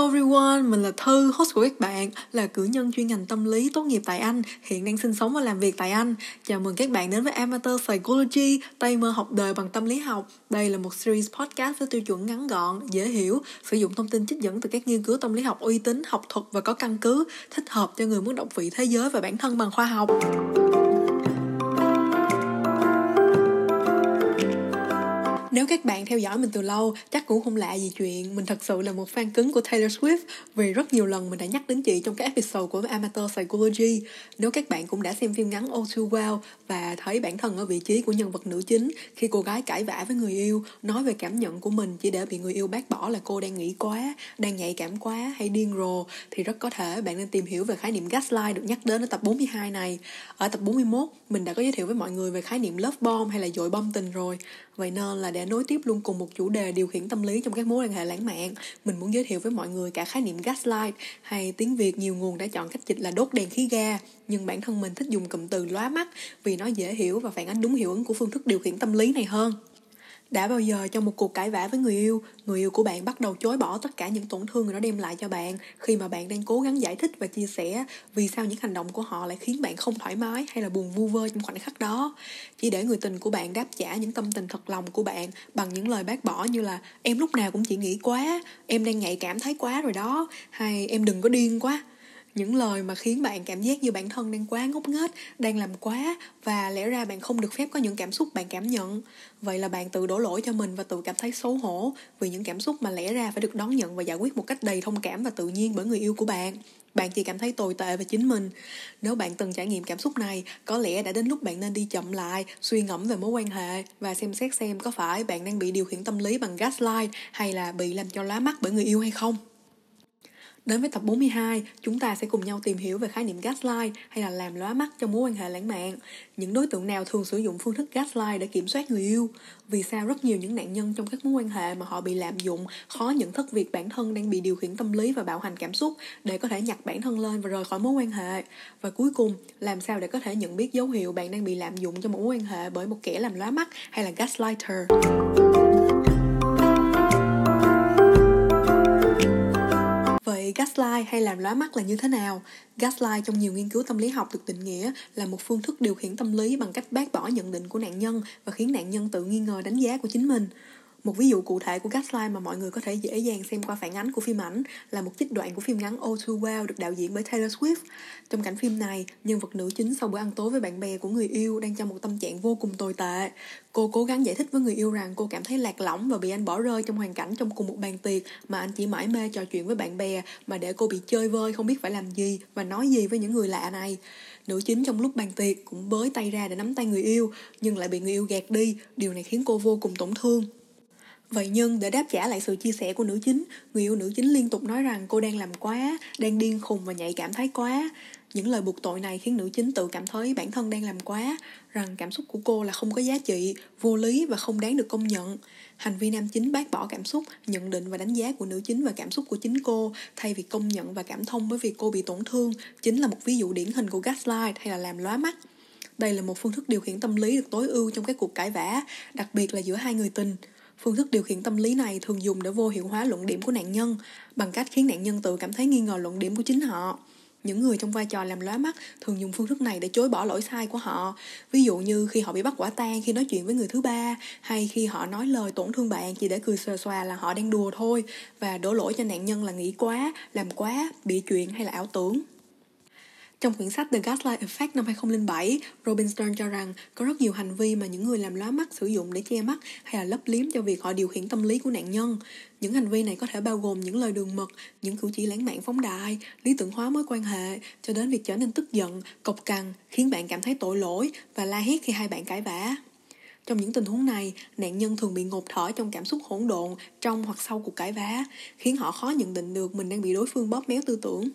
Hello everyone, mình là Thư, host của các bạn, là cử nhân chuyên ngành tâm lý tốt nghiệp tại Anh, hiện đang sinh sống và làm việc tại Anh. Chào mừng các bạn đến với Amateur Psychology, tay mơ học đời bằng tâm lý học. Đây là một series podcast với tiêu chuẩn ngắn gọn, dễ hiểu, sử dụng thông tin trích dẫn từ các nghiên cứu tâm lý học uy tín, học thuật và có căn cứ, thích hợp cho người muốn động vị thế giới và bản thân bằng khoa học. Nếu các bạn theo dõi mình từ lâu, chắc cũng không lạ gì chuyện mình thật sự là một fan cứng của Taylor Swift vì rất nhiều lần mình đã nhắc đến chị trong các episode của Amateur Psychology. Nếu các bạn cũng đã xem phim ngắn All Too Well và thấy bản thân ở vị trí của nhân vật nữ chính khi cô gái cãi vã với người yêu, nói về cảm nhận của mình chỉ để bị người yêu bác bỏ là cô đang nghĩ quá, đang nhạy cảm quá hay điên rồ thì rất có thể bạn nên tìm hiểu về khái niệm gaslight được nhắc đến ở tập 42 này. Ở tập 41, mình đã có giới thiệu với mọi người về khái niệm love bomb hay là dội bom tình rồi. Vậy nên là để nối tiếp luôn cùng một chủ đề điều khiển tâm lý trong các mối quan hệ lãng mạn, mình muốn giới thiệu với mọi người cả khái niệm gaslight hay tiếng Việt nhiều nguồn đã chọn cách dịch là đốt đèn khí ga, nhưng bản thân mình thích dùng cụm từ lóa mắt vì nó dễ hiểu và phản ánh đúng hiệu ứng của phương thức điều khiển tâm lý này hơn. Đã bao giờ trong một cuộc cãi vã với người yêu, người yêu của bạn bắt đầu chối bỏ tất cả những tổn thương người nó đem lại cho bạn khi mà bạn đang cố gắng giải thích và chia sẻ vì sao những hành động của họ lại khiến bạn không thoải mái hay là buồn vu vơ trong khoảnh khắc đó. Chỉ để người tình của bạn đáp trả những tâm tình thật lòng của bạn bằng những lời bác bỏ như là em lúc nào cũng chỉ nghĩ quá, em đang nhạy cảm thấy quá rồi đó, hay em đừng có điên quá những lời mà khiến bạn cảm giác như bản thân đang quá ngốc nghếch, đang làm quá và lẽ ra bạn không được phép có những cảm xúc bạn cảm nhận. Vậy là bạn tự đổ lỗi cho mình và tự cảm thấy xấu hổ vì những cảm xúc mà lẽ ra phải được đón nhận và giải quyết một cách đầy thông cảm và tự nhiên bởi người yêu của bạn. Bạn chỉ cảm thấy tồi tệ về chính mình. Nếu bạn từng trải nghiệm cảm xúc này, có lẽ đã đến lúc bạn nên đi chậm lại, suy ngẫm về mối quan hệ và xem xét xem có phải bạn đang bị điều khiển tâm lý bằng gaslight hay là bị làm cho lá mắt bởi người yêu hay không. Đến với tập 42, chúng ta sẽ cùng nhau tìm hiểu về khái niệm gaslight hay là làm lóa mắt trong mối quan hệ lãng mạn. Những đối tượng nào thường sử dụng phương thức gaslight để kiểm soát người yêu? Vì sao rất nhiều những nạn nhân trong các mối quan hệ mà họ bị lạm dụng khó nhận thức việc bản thân đang bị điều khiển tâm lý và bạo hành cảm xúc để có thể nhặt bản thân lên và rời khỏi mối quan hệ? Và cuối cùng, làm sao để có thể nhận biết dấu hiệu bạn đang bị lạm dụng trong một mối quan hệ bởi một kẻ làm lóa mắt hay là gaslighter? Vậy gaslight hay làm lóa mắt là như thế nào? Gaslight trong nhiều nghiên cứu tâm lý học được định nghĩa là một phương thức điều khiển tâm lý bằng cách bác bỏ nhận định của nạn nhân và khiến nạn nhân tự nghi ngờ đánh giá của chính mình. Một ví dụ cụ thể của gaslight mà mọi người có thể dễ dàng xem qua phản ánh của phim ảnh là một trích đoạn của phim ngắn All Too Well được đạo diễn bởi Taylor Swift. Trong cảnh phim này, nhân vật nữ chính sau bữa ăn tối với bạn bè của người yêu đang trong một tâm trạng vô cùng tồi tệ. Cô cố gắng giải thích với người yêu rằng cô cảm thấy lạc lõng và bị anh bỏ rơi trong hoàn cảnh trong cùng một bàn tiệc mà anh chỉ mãi mê trò chuyện với bạn bè mà để cô bị chơi vơi không biết phải làm gì và nói gì với những người lạ này. Nữ chính trong lúc bàn tiệc cũng bới tay ra để nắm tay người yêu nhưng lại bị người yêu gạt đi. Điều này khiến cô vô cùng tổn thương. Vậy nhưng để đáp trả lại sự chia sẻ của nữ chính, người yêu nữ chính liên tục nói rằng cô đang làm quá, đang điên khùng và nhạy cảm thấy quá. Những lời buộc tội này khiến nữ chính tự cảm thấy bản thân đang làm quá, rằng cảm xúc của cô là không có giá trị, vô lý và không đáng được công nhận. Hành vi nam chính bác bỏ cảm xúc, nhận định và đánh giá của nữ chính và cảm xúc của chính cô, thay vì công nhận và cảm thông với việc cô bị tổn thương, chính là một ví dụ điển hình của gaslight hay là làm lóa mắt. Đây là một phương thức điều khiển tâm lý được tối ưu trong các cuộc cãi vã, đặc biệt là giữa hai người tình. Phương thức điều khiển tâm lý này thường dùng để vô hiệu hóa luận điểm của nạn nhân bằng cách khiến nạn nhân tự cảm thấy nghi ngờ luận điểm của chính họ. Những người trong vai trò làm lóa mắt thường dùng phương thức này để chối bỏ lỗi sai của họ. Ví dụ như khi họ bị bắt quả tang khi nói chuyện với người thứ ba hay khi họ nói lời tổn thương bạn chỉ để cười xòa xòa là họ đang đùa thôi và đổ lỗi cho nạn nhân là nghĩ quá, làm quá, bị chuyện hay là ảo tưởng. Trong quyển sách The Gaslight Effect năm 2007, Robin Stern cho rằng có rất nhiều hành vi mà những người làm lóa mắt sử dụng để che mắt hay là lấp liếm cho việc họ điều khiển tâm lý của nạn nhân. Những hành vi này có thể bao gồm những lời đường mật, những cử chỉ lãng mạn phóng đại, lý tưởng hóa mối quan hệ, cho đến việc trở nên tức giận, cộc cằn, khiến bạn cảm thấy tội lỗi và la hét khi hai bạn cãi vã. Trong những tình huống này, nạn nhân thường bị ngột thở trong cảm xúc hỗn độn trong hoặc sau cuộc cãi vã, khiến họ khó nhận định được mình đang bị đối phương bóp méo tư tưởng.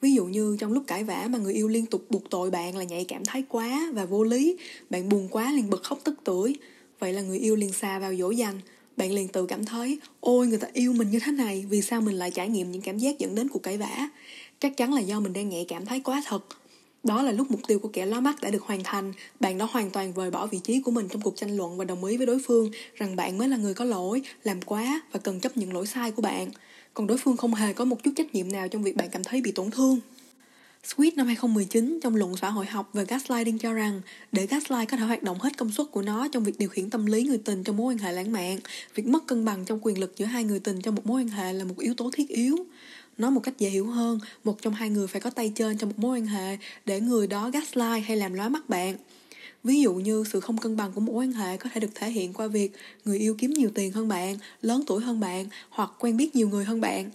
Ví dụ như trong lúc cãi vã mà người yêu liên tục buộc tội bạn là nhạy cảm thái quá và vô lý, bạn buồn quá liền bật khóc tức tưởi. Vậy là người yêu liền xa vào dỗ dành, bạn liền tự cảm thấy ôi người ta yêu mình như thế này vì sao mình lại trải nghiệm những cảm giác dẫn đến cuộc cãi vã? Chắc chắn là do mình đang nhạy cảm thấy quá thật. Đó là lúc mục tiêu của kẻ lóa mắt đã được hoàn thành. Bạn đã hoàn toàn vời bỏ vị trí của mình trong cuộc tranh luận và đồng ý với đối phương rằng bạn mới là người có lỗi làm quá và cần chấp nhận lỗi sai của bạn còn đối phương không hề có một chút trách nhiệm nào trong việc bạn cảm thấy bị tổn thương. Sweet năm 2019 trong luận xã hội học về gaslighting cho rằng để gaslight có thể hoạt động hết công suất của nó trong việc điều khiển tâm lý người tình trong mối quan hệ lãng mạn, việc mất cân bằng trong quyền lực giữa hai người tình trong một mối quan hệ là một yếu tố thiết yếu. Nói một cách dễ hiểu hơn, một trong hai người phải có tay trên trong một mối quan hệ để người đó gaslight hay làm lóa mắt bạn. Ví dụ như sự không cân bằng của một mối quan hệ có thể được thể hiện qua việc người yêu kiếm nhiều tiền hơn bạn, lớn tuổi hơn bạn hoặc quen biết nhiều người hơn bạn.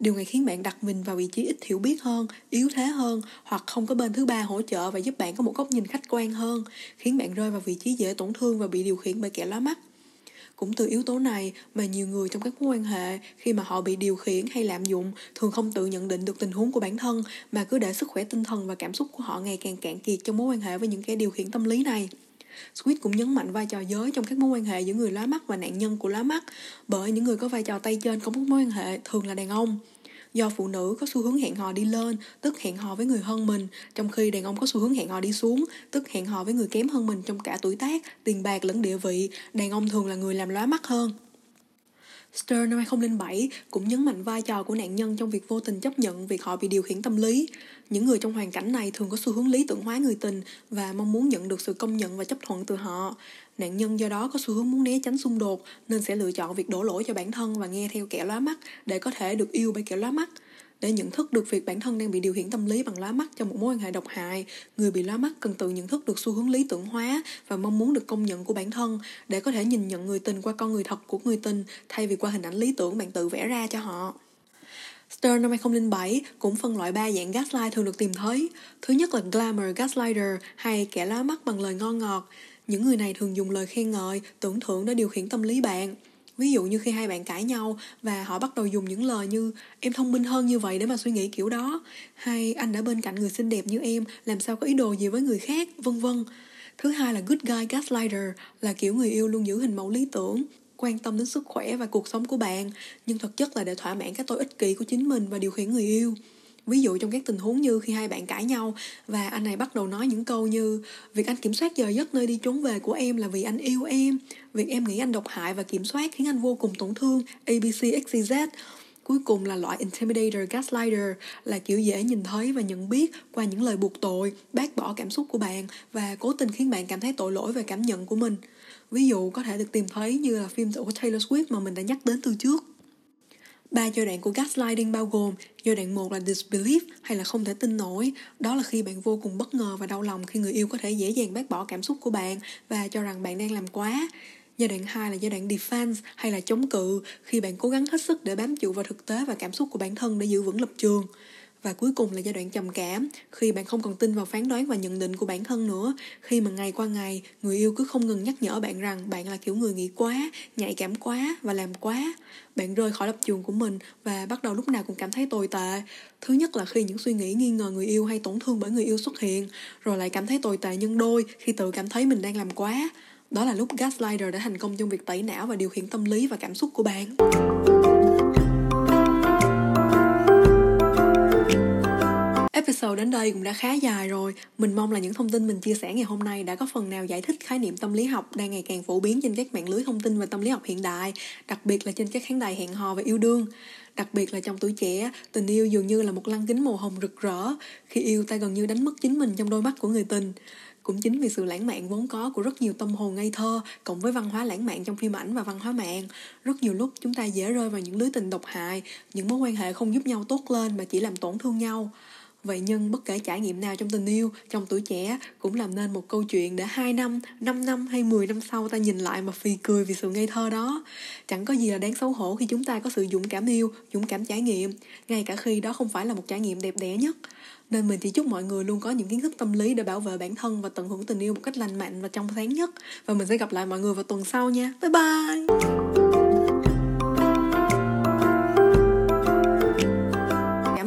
Điều này khiến bạn đặt mình vào vị trí ít hiểu biết hơn, yếu thế hơn hoặc không có bên thứ ba hỗ trợ và giúp bạn có một góc nhìn khách quan hơn, khiến bạn rơi vào vị trí dễ tổn thương và bị điều khiển bởi kẻ lá mắt. Cũng từ yếu tố này mà nhiều người trong các mối quan hệ, khi mà họ bị điều khiển hay lạm dụng, thường không tự nhận định được tình huống của bản thân, mà cứ để sức khỏe tinh thần và cảm xúc của họ ngày càng cạn kiệt trong mối quan hệ với những kẻ điều khiển tâm lý này. Squid cũng nhấn mạnh vai trò giới trong các mối quan hệ giữa người lá mắt và nạn nhân của lá mắt, bởi những người có vai trò tay trên trong các mối quan hệ thường là đàn ông do phụ nữ có xu hướng hẹn hò đi lên, tức hẹn hò với người hơn mình. Trong khi đàn ông có xu hướng hẹn hò đi xuống, tức hẹn hò với người kém hơn mình trong cả tuổi tác, tiền bạc lẫn địa vị, đàn ông thường là người làm lóa mắt hơn. Stern năm 2007 cũng nhấn mạnh vai trò của nạn nhân trong việc vô tình chấp nhận việc họ bị điều khiển tâm lý. Những người trong hoàn cảnh này thường có xu hướng lý tưởng hóa người tình và mong muốn nhận được sự công nhận và chấp thuận từ họ. Nạn nhân do đó có xu hướng muốn né tránh xung đột nên sẽ lựa chọn việc đổ lỗi cho bản thân và nghe theo kẻ lóa mắt để có thể được yêu bởi kẻ lóa mắt. Để nhận thức được việc bản thân đang bị điều khiển tâm lý bằng lá mắt trong một mối quan hệ độc hại, người bị lá mắt cần tự nhận thức được xu hướng lý tưởng hóa và mong muốn được công nhận của bản thân để có thể nhìn nhận người tình qua con người thật của người tình thay vì qua hình ảnh lý tưởng bạn tự vẽ ra cho họ. Stern năm 2007 cũng phân loại ba dạng gaslight thường được tìm thấy. Thứ nhất là glamour gaslighter hay kẻ lá mắt bằng lời ngon ngọt. Những người này thường dùng lời khen ngợi, tưởng thưởng để điều khiển tâm lý bạn. Ví dụ như khi hai bạn cãi nhau và họ bắt đầu dùng những lời như em thông minh hơn như vậy để mà suy nghĩ kiểu đó, hay anh đã bên cạnh người xinh đẹp như em, làm sao có ý đồ gì với người khác vân vân. Thứ hai là good guy gaslighter là kiểu người yêu luôn giữ hình mẫu lý tưởng, quan tâm đến sức khỏe và cuộc sống của bạn, nhưng thực chất là để thỏa mãn cái tôi ích kỷ của chính mình và điều khiển người yêu ví dụ trong các tình huống như khi hai bạn cãi nhau và anh này bắt đầu nói những câu như, việc anh kiểm soát giờ giấc nơi đi trốn về của em là vì anh yêu em. Việc em nghĩ anh độc hại và kiểm soát khiến anh vô cùng tổn thương abc xyz cuối cùng là loại intimidator, gaslighter, là kiểu dễ nhìn thấy và nhận biết qua những lời buộc tội, bác bỏ cảm xúc của bạn và cố tình khiến bạn cảm thấy tội lỗi về cảm nhận của mình. Ví dụ có thể được tìm thấy như là phim của Taylor Swift mà mình đã nhắc đến từ trước. Ba giai đoạn của gaslighting bao gồm giai đoạn một là disbelief, hay là không thể tin nổi. Đó là khi bạn vô cùng bất ngờ và đau lòng khi người yêu có thể dễ dàng bác bỏ cảm xúc của bạn và cho rằng bạn đang làm quá. Giai đoạn 2 là giai đoạn defense, hay là chống cự, khi bạn cố gắng hết sức để bám trụ vào thực tế và cảm xúc của bản thân để giữ vững lập trường. Và cuối cùng là giai đoạn trầm cảm, khi bạn không còn tin vào phán đoán và nhận định của bản thân nữa, khi mà ngày qua ngày, người yêu cứ không ngừng nhắc nhở bạn rằng bạn là kiểu người nghĩ quá, nhạy cảm quá và làm quá. Bạn rơi khỏi lập trường của mình và bắt đầu lúc nào cũng cảm thấy tồi tệ. Thứ nhất là khi những suy nghĩ nghi ngờ người yêu hay tổn thương bởi người yêu xuất hiện, rồi lại cảm thấy tồi tệ nhân đôi khi tự cảm thấy mình đang làm quá. Đó là lúc gaslighter đã thành công trong việc tẩy não và điều khiển tâm lý và cảm xúc của bạn. Episode đến đây cũng đã khá dài rồi. Mình mong là những thông tin mình chia sẻ ngày hôm nay đã có phần nào giải thích khái niệm tâm lý học đang ngày càng phổ biến trên các mạng lưới thông tin về tâm lý học hiện đại, đặc biệt là trên các khán đài hẹn hò và yêu đương. Đặc biệt là trong tuổi trẻ, tình yêu dường như là một lăng kính màu hồng rực rỡ, khi yêu ta gần như đánh mất chính mình trong đôi mắt của người tình. Cũng chính vì sự lãng mạn vốn có của rất nhiều tâm hồn ngây thơ, cộng với văn hóa lãng mạn trong phim ảnh và văn hóa mạng, rất nhiều lúc chúng ta dễ rơi vào những lưới tình độc hại, những mối quan hệ không giúp nhau tốt lên mà chỉ làm tổn thương nhau. Vậy nhưng bất kể trải nghiệm nào trong tình yêu, trong tuổi trẻ cũng làm nên một câu chuyện để 2 năm, 5 năm hay 10 năm sau ta nhìn lại mà phì cười vì sự ngây thơ đó. Chẳng có gì là đáng xấu hổ khi chúng ta có sự dũng cảm yêu, dũng cảm trải nghiệm, ngay cả khi đó không phải là một trải nghiệm đẹp đẽ nhất. Nên mình chỉ chúc mọi người luôn có những kiến thức tâm lý để bảo vệ bản thân và tận hưởng tình yêu một cách lành mạnh và trong sáng nhất. Và mình sẽ gặp lại mọi người vào tuần sau nha. Bye bye!